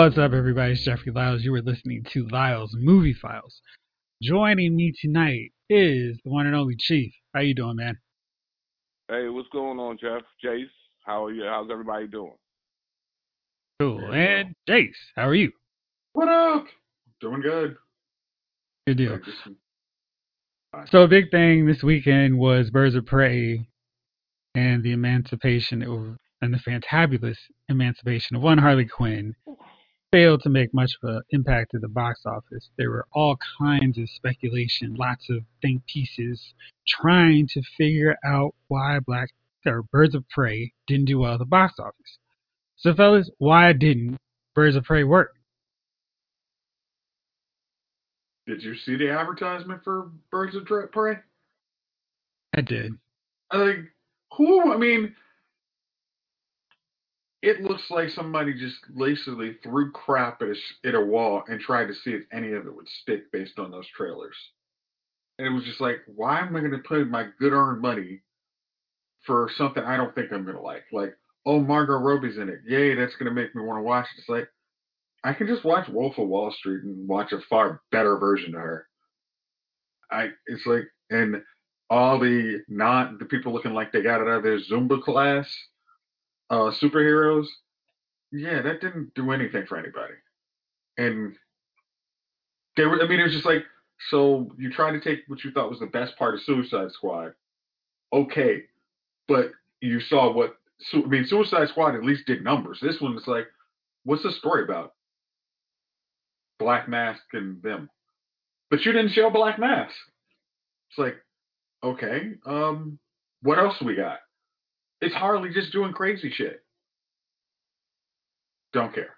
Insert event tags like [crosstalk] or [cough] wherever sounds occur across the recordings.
What's up, everybody? It's Jeffrey Lyles. You are listening to Lyles Movie Files. Joining me tonight is the one and only Chief. How you doing, man? Hey, what's going on, Jeff? Jace, how are you? How's everybody doing? Cool. And Jace, how are you? What up? Doing good. Good deal. So a big thing this weekend was Birds of Prey and the emancipation of, and the fantabulous emancipation of one Harley Quinn failed to make much of an impact at the box office. There were all kinds of speculation, lots of think pieces trying to figure out why Black or Birds of Prey didn't do well at the box office. So fellas, why didn't Birds of Prey work? Did you see the advertisement for Birds of Prey? I did. I think who? I mean, it looks like somebody just basically threw crap at a at a wall and tried to see if any of it would stick based on those trailers. And it was just like, why am I going to put my good earned money for something I don't think I'm going to like? Like, oh, Margot Robbie's in it. Yay, that's going to make me want to watch it. It's like, I can just watch Wolf of Wall Street and watch a far better version of her. I, it's like, and all the not the people looking like they got it out of their Zumba class, uh, superheroes. Yeah, that didn't do anything for anybody. And they were, I mean, it was just like, so you tried to take what you thought was the best part of Suicide Squad. Okay, but you saw what, I mean, Suicide Squad at least did numbers. This one is like, what's the story about? Black Mask and them. But you didn't show Black Mask. It's like, okay, um, what else we got? It's Harley just doing crazy shit. Don't care.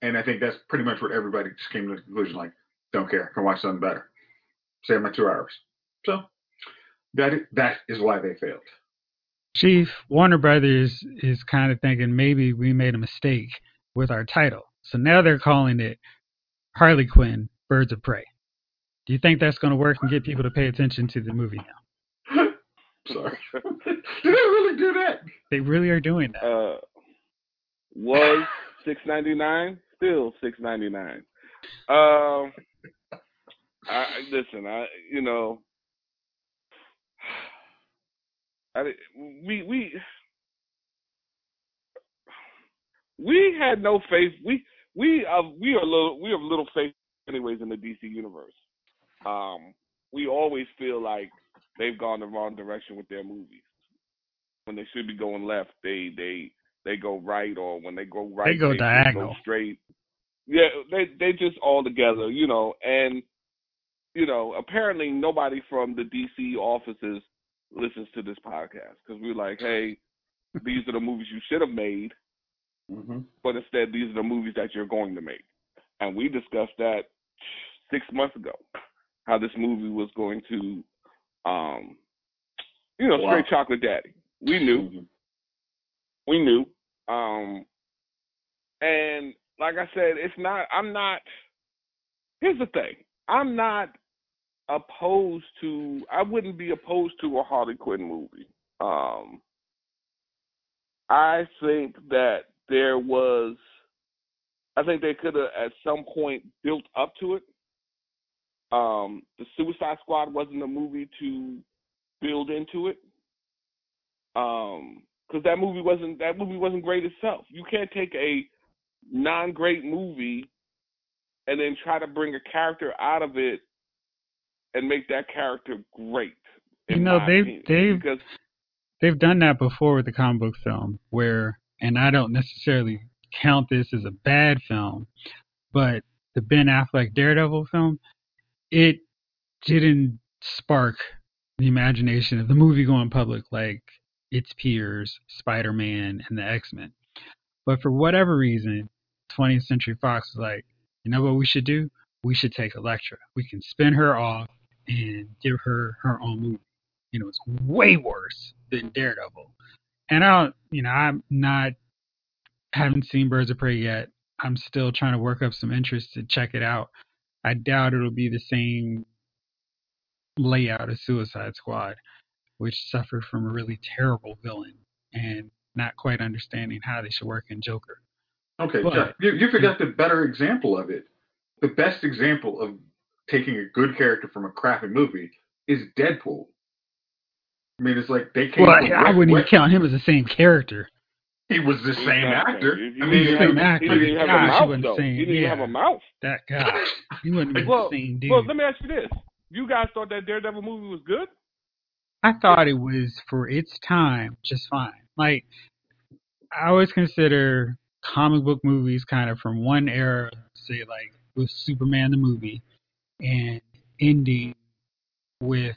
And I think that's pretty much what everybody just came to the conclusion like, don't care, can watch something better. Save my two hours. So that is, that is why they failed. Chief, Warner Brothers is kind of thinking maybe we made a mistake with our title. So now they're calling it Harley Quinn Birds of Prey. Do you think that's going to work and get people to pay attention to the movie now? Sorry. [laughs] Did they really do that? They really are doing that. Uh, was six ninety nine, still six ninety nine. Um, I I- listen. I you know, [sighs] I we we we had no faith. We we uh, we are little we have little faith anyways in the DC universe. Um, we always feel like they've gone the wrong direction with their movies. When they should be going left, they they they go right, or when they go right, they go just diagonal. go straight. Yeah, they they just all together, you know, and you know, apparently nobody from the DC offices listens to this podcast because we're like, hey, these are the movies you should have made, Mm-hmm. but instead these are the movies that you're going to make. And we discussed that six months ago, how this movie was going to, um, you know, Wow. straight chocolate daddy. We knew, we knew. Um, and like I said, it's not. I'm not. Here's the thing. I'm not opposed to. I wouldn't be opposed to a Harley Quinn movie. Um, I think that there was. I think they could have at some point built up to it. Um, the Suicide Squad wasn't a movie to build into it. Um, because that movie wasn't that movie wasn't great itself. You can't take a non-great movie and then try to bring a character out of it and make that character great. You know, they've- opinion. they've- because They've done that before with the comic book film, where, and I don't necessarily count this as a bad film, but the Ben Affleck Daredevil film, it didn't spark the imagination of the movie going public like its peers, Spider Man and the X Men. But for whatever reason, 20th Century Fox was like, you know what we should do? We should take Elektra. We can spin her off and give her her own movie. You know, it's way worse than Daredevil. And I don't, you know, I'm not, haven't seen Birds of Prey yet. I'm still trying to work up some interest to check it out. I doubt it'll be the same layout as Suicide Squad, which suffered from a really terrible villain and not quite understanding how they should work in Joker. Okay, But- Jeff, you, you forgot the better example of it. The best example of taking a good character from a crappy movie is Deadpool. I mean, it's like they came. Well, from I wouldn't even count him as the same character. He was the same actor. I mean, the same actor. He didn't have a mouth though. He didn't yeah. have a mouth. That guy, he wouldn't be Well, the same dude. well, let me ask you this: You guys thought that Daredevil movie was good? I thought it was for its time just fine. Like I always consider comic book movies kind of from one era, say like with Superman the movie, and ending with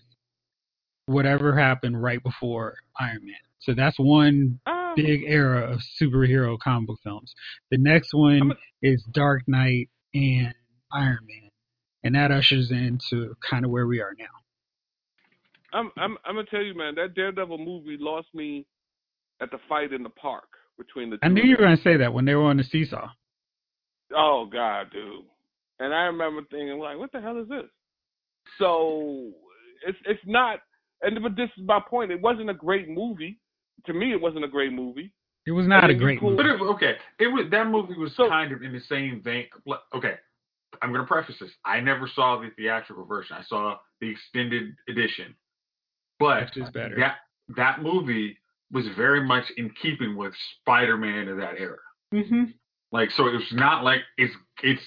whatever happened right before Iron Man. So that's one big era of superhero comic book films. The next one a- is Dark Knight and Iron Man, and that ushers into kind of where we are now. I'm, I'm, I'm gonna tell you, man, that Daredevil movie lost me at the fight in the park between the. I knew you were going to say that when they were on the seesaw. Oh God, dude! And I remember thinking, like, what the hell is this? So it's it's not. And but this is my point. It wasn't a great movie. To me, it wasn't a great movie. It was not And a great pull- movie. But it, okay, it was that movie was So- kind of in the same vein. Okay, I'm going to preface this. I never saw the theatrical version. I saw the extended edition, but Which is better. that that movie was very much in keeping with Spider-Man of that era. Mm-hmm. Like, so it's not like it's it's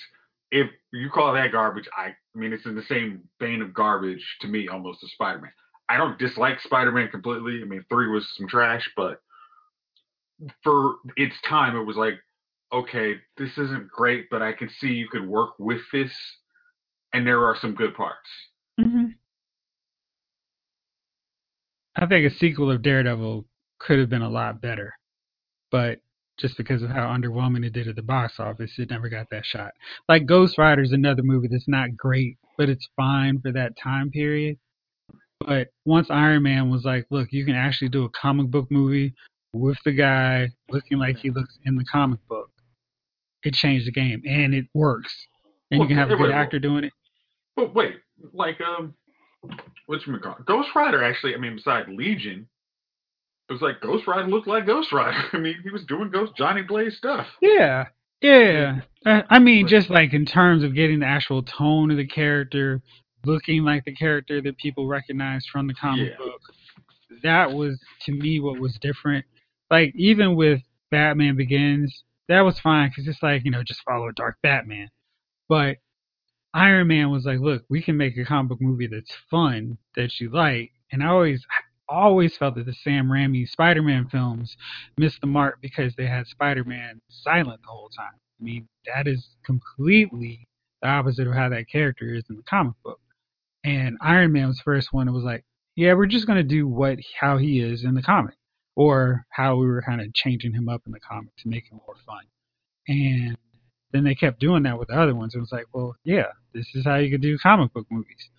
if you call that garbage, I, I mean it's in the same vein of garbage to me almost as Spider-Man. I don't dislike Spider-Man completely. I mean, three was some trash, but for its time, it was like, okay, this isn't great, but I can see you could work with this, and there are some good parts. Mm-hmm. I think a sequel of Daredevil could have been a lot better, but just because of how underwhelming it did at the box office, it never got that shot. Like Ghost Rider is another movie that's not great, but it's fine for that time period. But once Iron Man was like, look, you can actually do a comic book movie with the guy looking like he looks in the comic book, it changed the game and it works. And you can have a good wait, actor doing it. But wait, like um, what's you call Ghost Rider? Actually, I mean, besides Legion, it was like Ghost Rider looked like Ghost Rider. [laughs] I mean, he was doing Ghost Johnny Blaze stuff. Yeah, yeah. I mean, just like in terms of getting the actual tone of the character, looking like the character that people recognize from the comic Yeah. book. That was to me what was different. Like even with Batman Begins, that was fine because it's like you know just follow a dark Batman. But Iron Man was like, look, we can make a comic book movie that's fun that you like. And I always, I always felt that the Sam Raimi Spider-Man films missed the mark because they had Spider-Man silent the whole time. I mean, that is completely the opposite of how that character is in the comic book. And Iron Man was the first one that was like, yeah, we're just gonna do what how he is in the comic, or how we were kind of changing him up in the comic to make him more fun. And then they kept doing that with the other ones. It was like, well, yeah, this is how you could do comic book movies.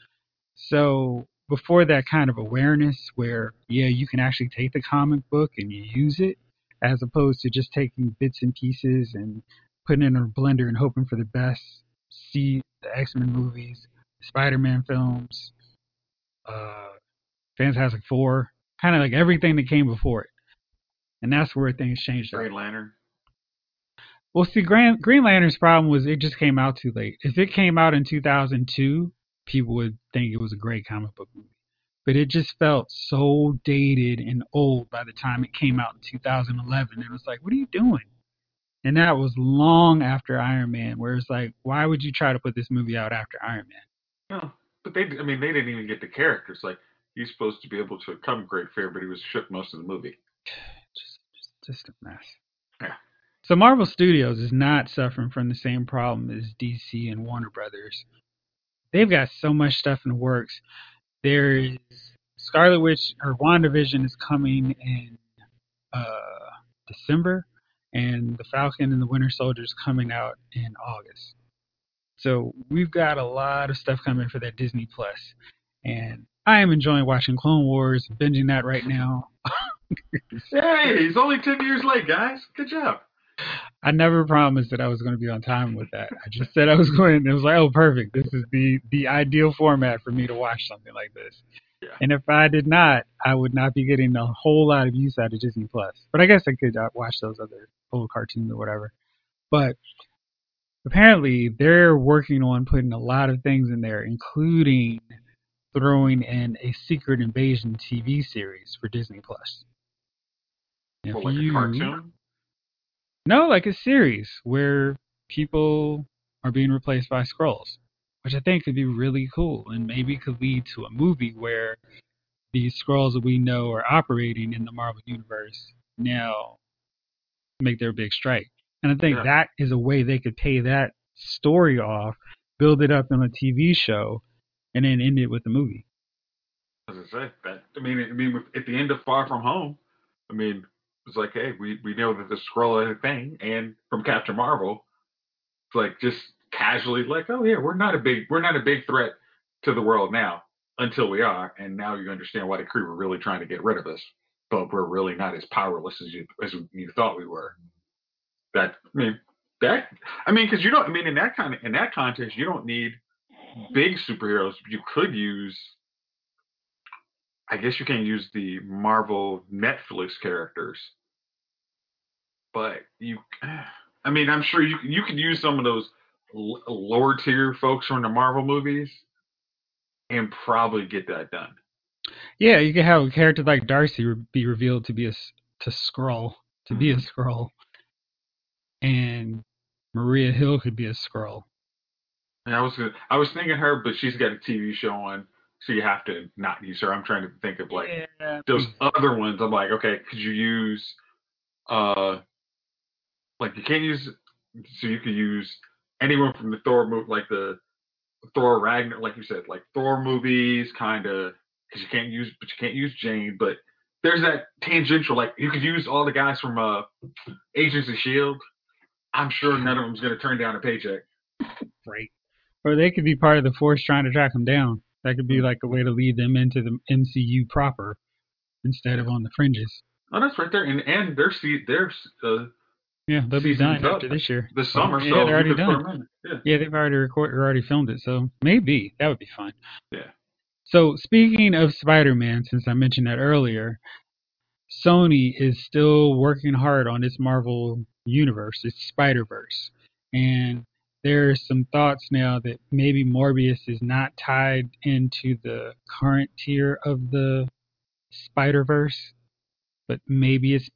So before that kind of awareness, where yeah, you can actually take the comic book and you use it, as opposed to just taking bits and pieces and putting it in a blender and hoping for the best. See the X Men movies, Spider Man films, uh, Fantastic Four, kind of like everything that came before it, and that's where things changed. Green Lantern. Well, see, Green, Green Lantern's problem was it just came out too late. If it came out in 2002, people would think it was a great comic book movie. But it just felt so dated and old by the time it came out in 2011. It was like, what are you doing? And that was long after Iron Man, where it's like, why would you try to put this movie out after Iron Man? No, but they, I mean, they didn't even get the characters. Like he's supposed to be able to come great fair, but he was shook most of the movie. [sighs] Just, just, just a mess. Yeah. So Marvel Studios is not suffering from the same problem as DC and Warner Brothers. They've got so much stuff in the works. There is Scarlet Witch or WandaVision is coming in uh, December, and the Falcon and the Winter Soldier is coming out in August. So we've got a lot of stuff coming for that Disney Plus, and I am enjoying watching Clone Wars, binging that right now. [laughs] Hey, he's only ten years late, guys. Good job. I never promised that I was going to be on time with that. I just said I was going. and It was like, oh, perfect. This is the the ideal format for me to watch something like this. Yeah. And if I did not, I would not be getting a whole lot of use out of Disney Plus. But I guess I could uh, watch those other old cartoons or whatever. But apparently, they're working on putting a lot of things in there, including throwing in a Secret Invasion TV series for Disney Plus. If Well, like you- a cartoon. No, like a series where people are being replaced by Skrulls, which I think could be really cool and maybe could lead to a movie where these Skrulls that we know are operating in the Marvel universe now make their big strike. And I think Yeah. that is a way they could pay that story off, build it up in a TV show, and then end it with a movie. As I say, that I mean, I mean, at the end of Far From Home, I mean, it's like, hey, we we know that the Skrull is a thing, and from Captain Marvel, it's like just casually like, oh yeah, we're not a big we're not a big threat to the world now until we are, and now you understand why the Kree were really trying to get rid of us, but we're really not as powerless as you as you thought we were. That I mean, that I mean, because you don't, I mean, in that kind of in that context, you don't need big superheroes. You could use I guess you can use the Marvel Netflix characters, but you, [sighs] I mean, I'm sure you you could use some of those l- lower tier folks from the Marvel movies, and probably get that done. Yeah, you could have a character like Darcy re- be revealed to be a to Skrull to be a Mhm. Skrull, and Maria Hill could be a Skrull. And I was gonna- I was thinking her, but she's got a TV show on, so you have to not use her. I'm trying to think of like yeah, those other ones. I'm like, okay, could you use, uh, like you can't use, so you could use anyone from the Thor movie, like the Thor Ragnar, like you said, like Thor movies, kind of, because you can't use, but you can't use Jane. But there's that tangential, like you could use all the guys from uh, Agents of Shield. I'm sure none of them's gonna turn down a paycheck. right. Or they could be part of the force trying to track them down. That could be like a way to lead them into the MCU proper instead of on the fringes. Oh, that's right there, and and their seat, their uh, Yeah, they'll be done up after this year. this summer, yeah, so they're already done. Yeah. Yeah, they've already recorded, already filmed it, so maybe that would be fun. Yeah. So speaking of Spider-Man, since I mentioned that earlier, Sony is still working hard on its Marvel universe, its Spider-Verse, and there's some thoughts now that maybe Morbius is not tied into the current tier of the Spider-Verse, but maybe it's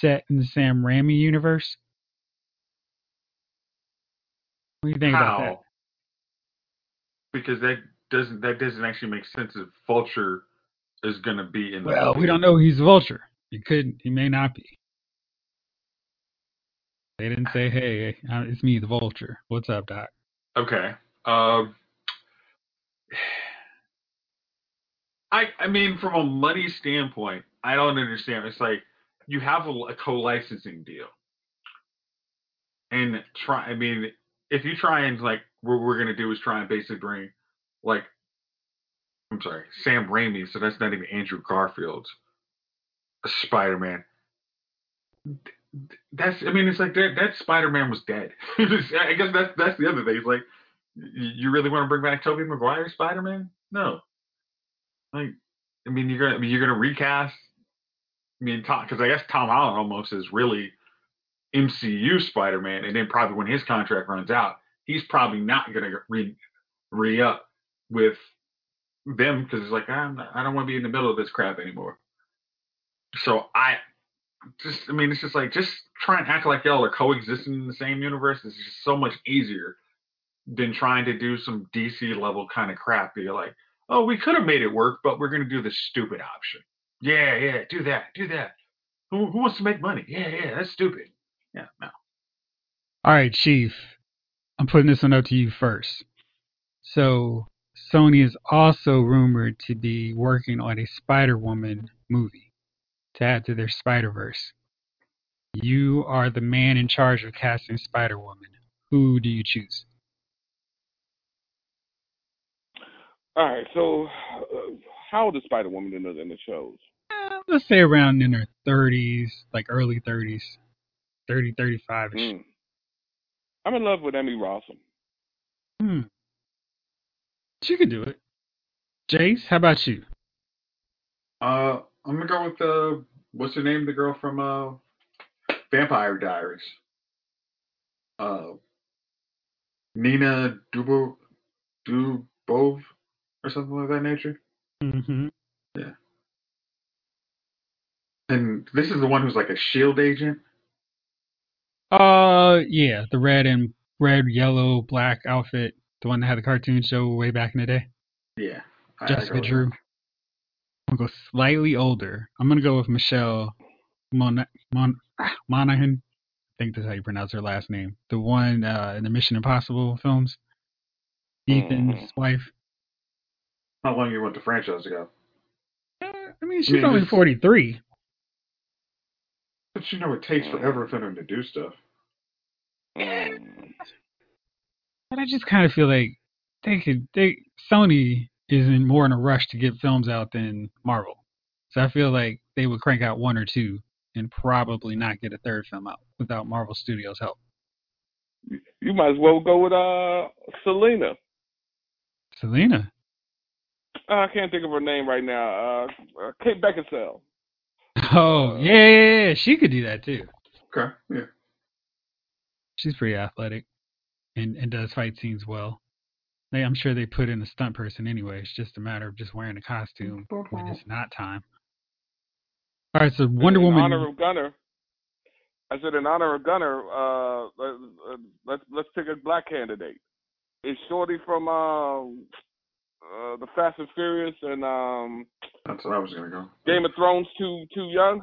set in the Sam Raimi universe. What do you think about that? Because that doesn't that doesn't actually make sense if Vulture is going to be in Well, we don't know he's Vulture. He could, he may not be. They didn't say, "Hey, uh, it's me, the Vulture. What's up, Doc?" Okay. Um. I I mean, from a money standpoint, I don't understand. It's like you have a, a co-licensing deal, and try. I mean, if you try and like, what we're gonna do is try and basically bring, like, I'm sorry, Sam Raimi. So that's not even Andrew Garfield's Spider-Man. That's. I mean, it's like that. That Spider-Man was dead. [laughs] I guess that's that's the other thing. It's like you really want to bring back Tobey Maguire Spider-Man? No. Like, I mean, you're gonna I mean, you're gonna recast. I mean, Tom because I guess Tom Holland almost is really MCU Spider-Man, and then probably when his contract runs out, he's probably not gonna re re up with them because it's like I'm not, I don't want to be in the middle of this crap anymore. So I just, I mean, it's just like just try and act like y'all are coexisting in the same universe. It's just so much easier than trying to do some DC level kind of crap. You're like, oh, we could have made it work, but we're gonna do the stupid option. Yeah, yeah, do that, do that. Who, who wants to make money? Yeah, yeah, that's stupid. Yeah, no. All right, Chief. I'm putting this one up to you first. So, Sony is also rumored to be working on a Spider-Woman movie to add to their Spider-Verse. You are the man in charge of casting Spider-Woman. Who do you choose? All right, so uh, how old is Spider Woman in the in the shows? Eh, let's say around in her 30s, like early 30s, 30, 35 ish. Mm. I'm in love with Emmy Rossum. Hmm. She could do it. Jace, how about you? Uh, I'm gonna go with uh, what's her name? The girl from uh, Vampire Diaries. uh, Nina Dubo Dubov or something like that nature. Mm-hmm. Yeah. And this is the one who's like a shield agent. Uh, yeah, the red and red, yellow, black outfit, the one that had the cartoon show way back in the day. Yeah. I Jessica Drew. that. I'm gonna go slightly older. I'm gonna go with Michelle Mon- Mon- ah, Monaghan. I think that's how you pronounce her last name. The one uh, in the Mission Impossible films. Ethan's Mhm. wife. How long you want the franchise ago? Uh, I mean, she's mean, only 43. But you know it takes forever for them to do stuff. Mm. But I just kind of feel like they could. They Sony is in more in a rush to get films out than Marvel, so I feel like they would crank out one or two and probably not get a third film out without Marvel Studios' help. You might as well go with uh Selena. Selena. Uh, I can't think of her name right now. Uh, uh Kate Beckinsale. [laughs] Oh yeah, yeah, yeah, she could do that too. Okay. Yeah. She's pretty athletic and and does fight scenes well. They, I'm sure they put in a stunt person anyway. It's just a matter of just wearing a costume when it's not time. All right, so Wonder in Woman. honor of Gunner. I said in honor of Gunner, uh, let, uh, let's let's pick a black candidate. Is Shorty from um, uh, the Fast and Furious and um, That's what I was gonna go. Game of Thrones too too young?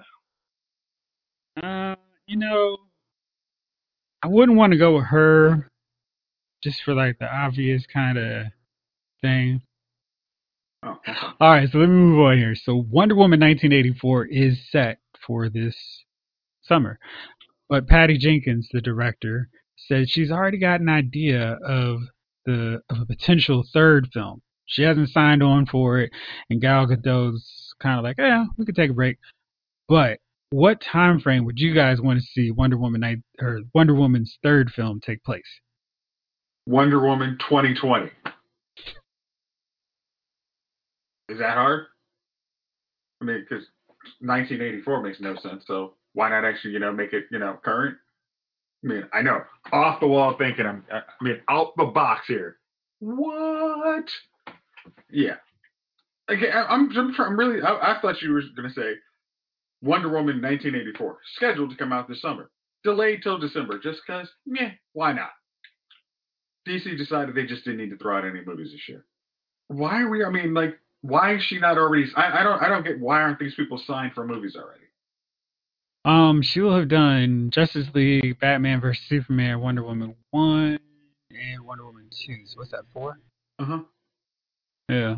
Uh, you know, I wouldn't want to go with her just for like the obvious kind of thing. Oh. All right, so let me move on here. So Wonder Woman 1984 is set for this summer, but Patty Jenkins, the director, said she's already got an idea of the of a potential third film. She hasn't signed on for it, and Gal Gadot's kind of like, yeah, we could take a break. But what time frame would you guys want to see Wonder Woman night or Wonder Woman's third film take place? Wonder Woman 2020. Is that hard? I mean, because 1984 makes no sense. So why not actually, you know, make it, you know, current? I mean, I know off the wall thinking. I'm, I mean, out the box here. What? Yeah. I- I'm, I'm, I'm really. I, I thought you were gonna say Wonder Woman 1984 scheduled to come out this summer, delayed till December, just cause. Meh, why not? DC decided they just didn't need to throw out any movies this year. Why are we? I mean, like, why is she not already? I, I don't. I don't get why aren't these people signed for movies already? Um, she will have done Justice League, Batman vs Superman, Wonder Woman one, and Wonder Woman two. So what's that four? Uh huh. Yeah.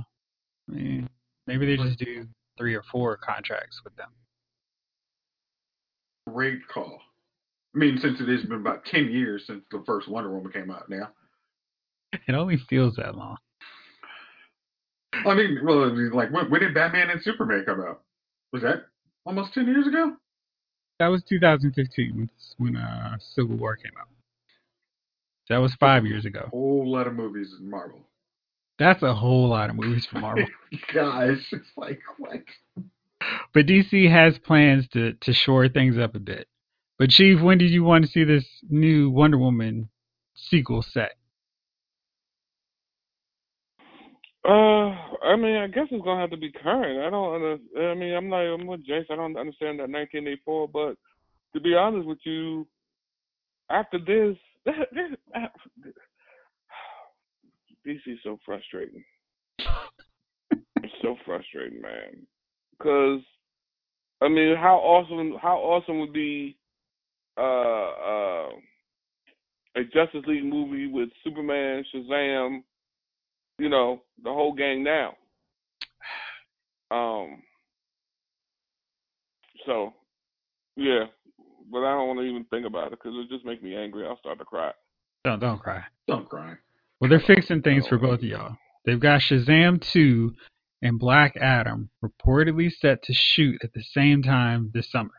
I mean, maybe they just do three or four contracts with them. Great call. I mean, since it has been about ten years since the first Wonder Woman came out now. [laughs] It only feels that long. I mean, well, like, when, when did Batman and Superman come out? Was that almost ten years ago? That was 2015 when, when uh, Civil War came out. That was five years ago. A whole lot of movies in Marvel. That's a whole lot of movies for Marvel. [laughs] Gosh, it's like what? but DC has plans to to shore things up a bit. But Chief, when did you want to see this new Wonder Woman sequel set? Uh, I mean, I guess it's gonna have to be current. I don't. Under, I mean, I'm not. I'm with Jace. I don't understand that 1984. But to be honest with you, after this, [sighs] DC is so frustrating. so frustrating, man. Because I mean, how awesome? How awesome would be uh, uh, a Justice League movie with Superman, Shazam, you know, the whole gang now. Um. So, yeah, but I don't want to even think about it because it just makes me angry. I'll start to cry. Don't don't cry. Don't cry. Well, they're fixing things for both of y'all. They've got Shazam 2 and Black Adam reportedly set to shoot at the same time this summer.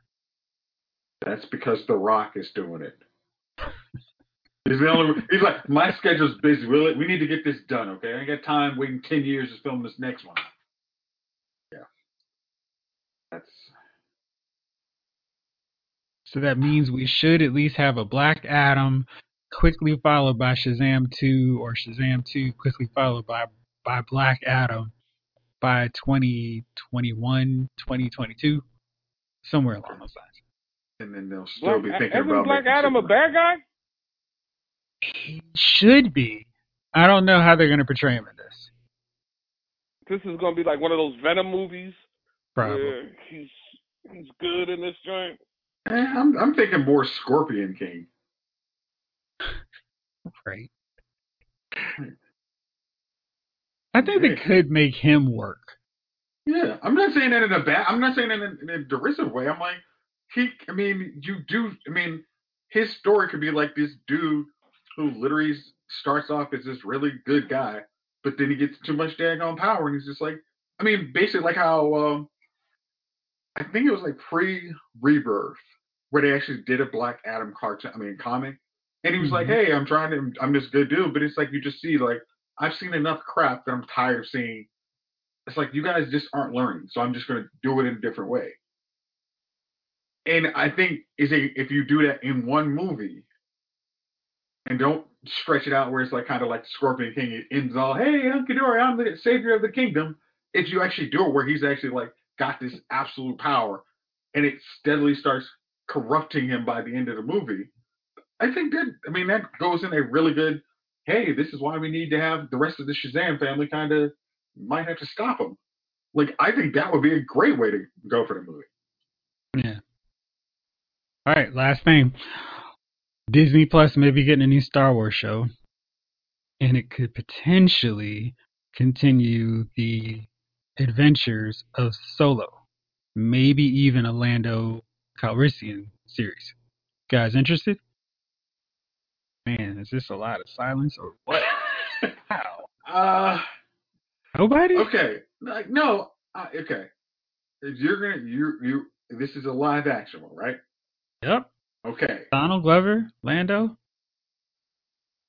That's because The Rock is doing it. [laughs] He's the only. He's like, my schedule's busy. We we need to get this done. Okay, I ain't got time waiting ten years to film this next one. Yeah, that's So that means we should at least have a Black Adam quickly followed by Shazam 2 or Shazam 2 quickly followed by by Black Adam by 2021, 2022, somewhere along those lines. And then they'll still Black, be thinking isn't about Black making Adam a bad guy? He should be. I don't know how they're going to portray him in this. This is gonna be like one of those Venom movies Probably. where he's he's good in this joint. Eh, I'm I'm thinking more Scorpion King. Right. I think they could make him work. Yeah, I'm not saying that in a bad. I'm not saying that in, in a derisive way. I'm like, he. I mean, you do. I mean, his story could be like this dude who literally starts off as this really good guy, but then he gets too much daggone power, and he's just like, I mean, basically like how um, I think it was like pre Rebirth where they actually did a Black Adam cartoon. I mean, comic, and he was like, Mhm. hey, I'm trying to. I'm this good dude, but it's like you just see like I've seen enough crap that I'm tired of seeing it's like you guys just aren't learning, so I'm just going to do it in a different way. And I think is a if you do that in one movie and don't stretch it out where it's like kind of like the Scorpion King, it ends all, hey, I'm I'm the savior of the kingdom. If you actually do it where he's actually like got this absolute power and it steadily starts corrupting him by the end of the movie, I think that I mean that goes in a really good. Hey, this is why we need to have the rest of the Shazam family kind of might have to stop him. Like I think that would be a great way to go for the movie. Yeah. All right, last thing. Disney Plus may be getting a new Star Wars show, and it could potentially continue the adventures of Solo, maybe even a Lando Calrissian series. Guys, interested? Man, is this a lot of silence or what? [laughs] How? Uh, Nobody? okay, like no, uh, okay. If you're gonna you you this is a live action one, right? Yep. Okay, Donald Glover, Lando.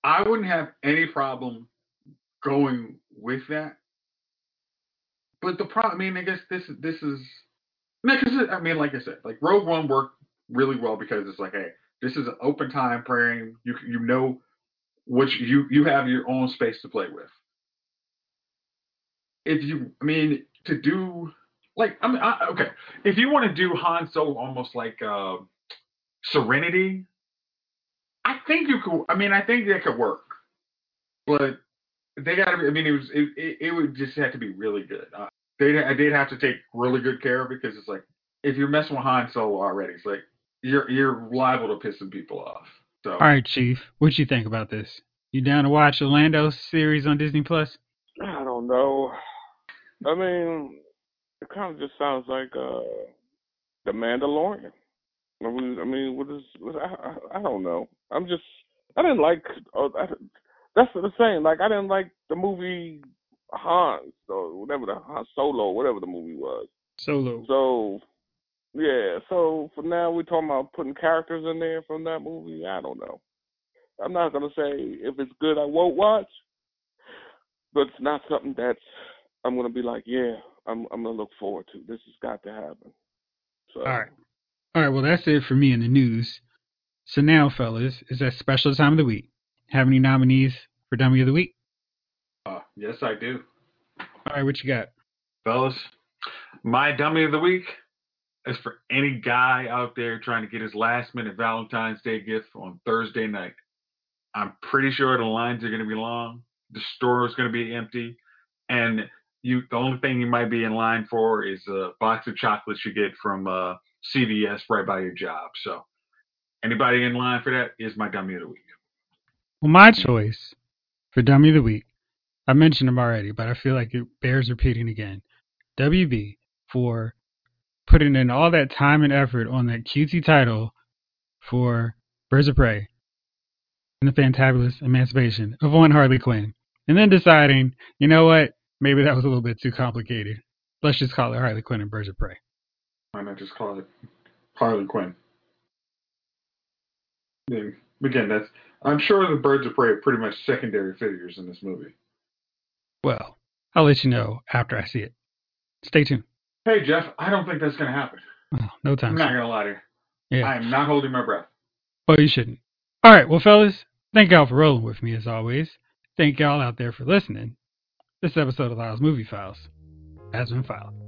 I wouldn't have any problem going with that. But the problem, I mean, I guess this is this is because I mean, like I said, like Rogue One worked really well because it's like, hey, this is an open time frame. You you know, which you you have your own space to play with. If you, I mean, to do like, I mean, I, okay, if you want to do Han Solo almost like uh, Serenity, I think you could. I mean, I think that could work, but they got to. I mean, it was it, it, it would just have to be really good. Uh, they I did have to take really good care of it because it's like if you're messing with Han Solo already, it's like you're you're liable to piss some people off. So All right, Chief. What you think about this? You down to watch the Lando series on Disney Plus? I don't know. I mean, it kind of just sounds like uh, the Mandalorian. I mean, I mean, what is? What, I, I I don't know. I'm just. I didn't like. Uh, I, that's the I'm. Like, I didn't like the movie Han, or whatever the Han Solo, whatever the movie was. Solo. So, yeah. So for now, we're talking about putting characters in there from that movie. I don't know. I'm not gonna say if it's good, I won't watch, but it's not something that's I'm gonna be like, yeah, I'm I'm gonna look forward to. This has got to happen. So, All right. All right, well, that's it for me in the news. So now, fellas, is that special time of the week. Have any nominees for Dummy of the Week? uh, yes, I do, All right, what you got? fellas. My dummy of the week is for any guy out there trying to get his last minute Valentine's Day gift on Thursday night. I'm pretty sure the lines are going to be long. The store is going to be empty, and you the only thing you might be in line for is a box of chocolates you get from uh, CVS right by your job. So, anybody in line for that is my dummy of the week. Well, my choice for Dummy of the Week, I mentioned him already, but I feel like it bears repeating again. WB for putting in all that time and effort on that cutesy title for Birds of Prey and the Fantabulous Emancipation of one Harley Quinn. And then deciding, you know what, maybe that was a little bit too complicated. Let's just call it Harley Quinn and Birds of Prey. Why not just call it Harley Quinn? Yeah, again, that's I'm sure the Birds of Prey are pretty much secondary figures in this movie. Well, I'll let you know after I see it. Stay tuned. Hey Jeff, I don't think that's gonna happen. Oh, no I'm time. not gonna lie to you. Yeah. I am not holding my breath. Well, you shouldn't. All right. Well, fellas, Thank y'all for rolling with me as always. Thank y'all out there for listening. This episode of Lyles Movie Files has been filed.